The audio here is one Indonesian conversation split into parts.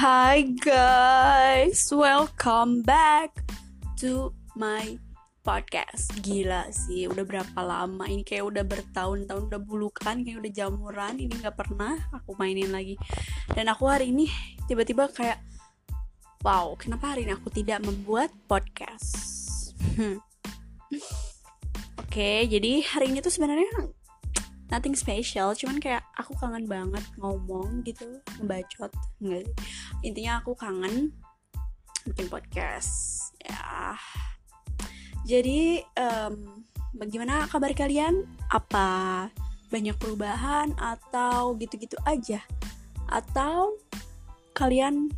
Hi guys, welcome back to my podcast. Gila sih, udah berapa lama ini kayak udah bertahun-tahun udah bulukan, kayak udah jamuran. Ini nggak pernah aku mainin lagi. Dan aku hari ini tiba-tiba kayak, wow, kenapa hari ini aku tidak membuat podcast? Hmm. Oke, jadi hari ini tuh sebenarnya nothing special cuman kayak aku kangen banget ngomong gitu ngebacot enggak intinya aku kangen bikin podcast ya. Jadi um, bagaimana kabar kalian? Apa banyak perubahan atau gitu-gitu aja? Atau kalian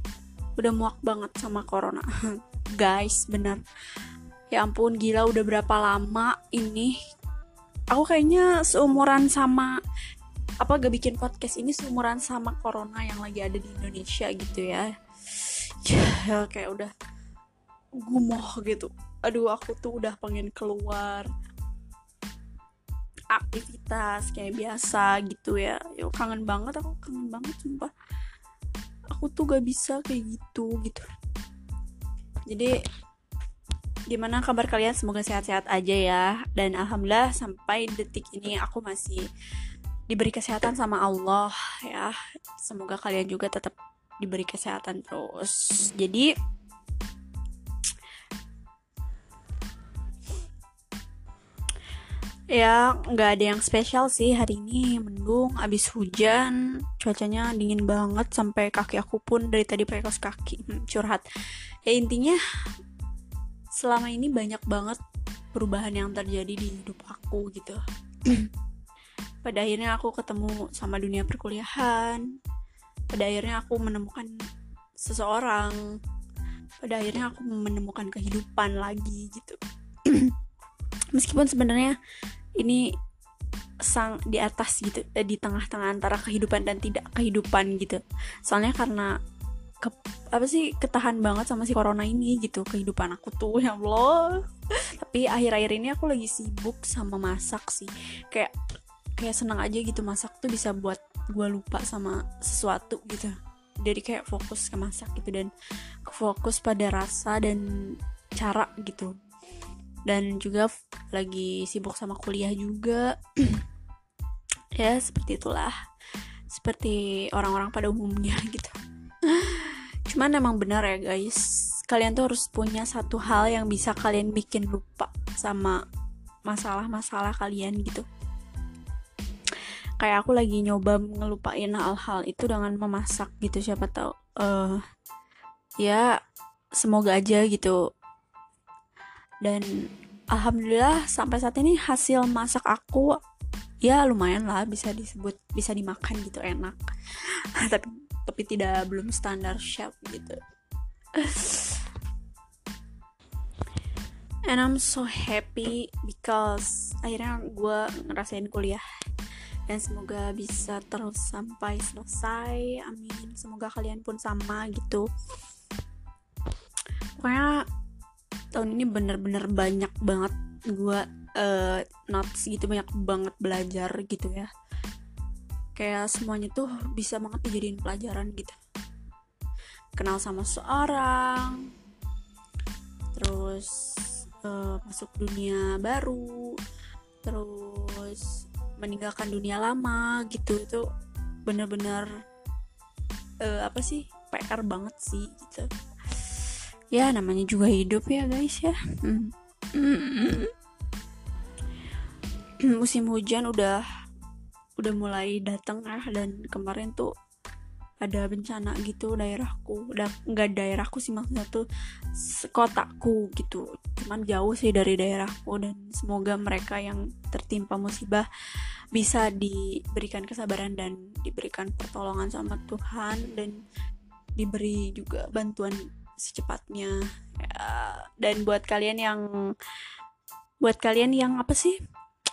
udah muak banget sama corona? Guys bener. Ya ampun gila udah berapa lama ini aku kayaknya seumuran sama apa gak bikin podcast ini seumuran sama corona yang lagi ada di Indonesia gitu ya. Ya kayak udah gumoh gitu. Aduh aku tuh udah pengen keluar aktivitas kayak biasa gitu ya. Yo kangen banget aku kangen banget sumpah. Aku tuh gak bisa kayak gitu gitu. Jadi gimana kabar kalian? Semoga sehat-sehat aja ya. Dan alhamdulillah sampai detik ini aku masih diberi kesehatan sama Allah ya. Semoga kalian juga tetap diberi kesehatan terus. Jadi ya nggak ada yang spesial sih hari ini mendung abis hujan cuacanya dingin banget sampai kaki aku pun dari tadi pakai kaos kaki hmm, curhat ya intinya selama ini banyak banget perubahan yang terjadi di hidup aku gitu. Pada akhirnya aku ketemu sama dunia perkuliahan. Pada akhirnya aku menemukan seseorang. Pada akhirnya aku menemukan kehidupan lagi gitu. Meskipun sebenarnya ini sang di atas gitu eh, di tengah-tengah antara kehidupan dan tidak kehidupan gitu. Soalnya karena ke, apa sih ketahan banget sama si corona ini gitu kehidupan aku tuh ya Allah. Tapi akhir-akhir ini aku lagi sibuk sama masak sih. Kayak kayak senang aja gitu masak tuh bisa buat gue lupa sama sesuatu gitu. Jadi kayak fokus ke masak gitu dan fokus pada rasa dan cara gitu. Dan juga lagi sibuk sama kuliah juga. Ya seperti itulah. Seperti orang-orang pada umumnya gitu cuman emang benar ya guys. Kalian tuh harus punya satu hal yang bisa kalian bikin lupa sama masalah-masalah kalian gitu. Kayak aku lagi nyoba ngelupain hal-hal itu dengan memasak gitu siapa tahu. Uh, ya semoga aja gitu. Dan alhamdulillah sampai saat ini hasil masak aku ya lumayan lah bisa disebut bisa dimakan gitu enak. Tapi tapi tidak belum standar chef gitu. And I'm so happy because akhirnya gue ngerasain kuliah. Dan semoga bisa terus sampai selesai. Amin. Semoga kalian pun sama gitu. Pokoknya tahun ini bener-bener banyak banget gue uh, notes gitu banyak banget belajar gitu ya. Kayak semuanya tuh bisa banget dijadiin pelajaran gitu. Kenal sama seorang terus uh, masuk dunia baru terus meninggalkan dunia lama gitu. Itu bener-bener uh, apa sih PR banget sih gitu. Ya namanya juga hidup ya guys ya. Hmm. musim hujan udah udah mulai datang ah dan kemarin tuh ada bencana gitu daerahku. Udah nggak daerahku sih maksudnya tuh kotaku gitu. Cuman jauh sih dari daerahku dan semoga mereka yang tertimpa musibah bisa diberikan kesabaran dan diberikan pertolongan sama Tuhan dan diberi juga bantuan secepatnya ya, dan buat kalian yang buat kalian yang apa sih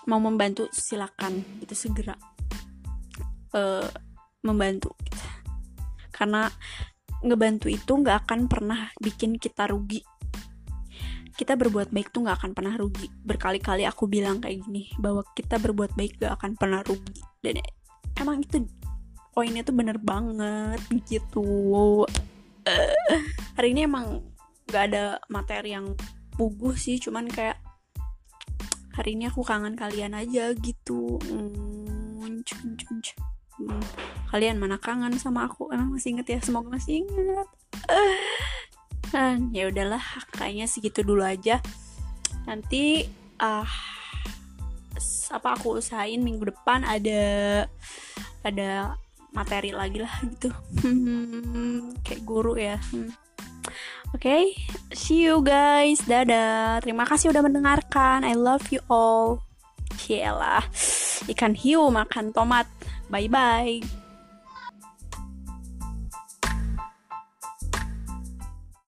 mau membantu silakan itu segera uh, membantu gitu. karena ngebantu itu nggak akan pernah bikin kita rugi. Kita berbuat baik tuh nggak akan pernah rugi. Berkali-kali aku bilang kayak gini bahwa kita berbuat baik gak akan pernah rugi. Dan emang itu poinnya tuh bener banget gitu. Hari ini emang gak ada materi yang puguh sih cuman kayak hari ini aku kangen kalian aja gitu. Hmm, cun. Hmm, kalian mana kangen sama aku? Emang masih inget ya? Semoga masih inget. Dan ya udahlah kayaknya segitu dulu aja. Nanti ah uh, apa aku usahain minggu depan ada ada materi lagi lah gitu. Kayak guru ya. Hmm. Oke okay, see you guys. Dadah. Terima kasih udah mendengarkan. I love you all. Cielah ikan hiu makan tomat. Bye bye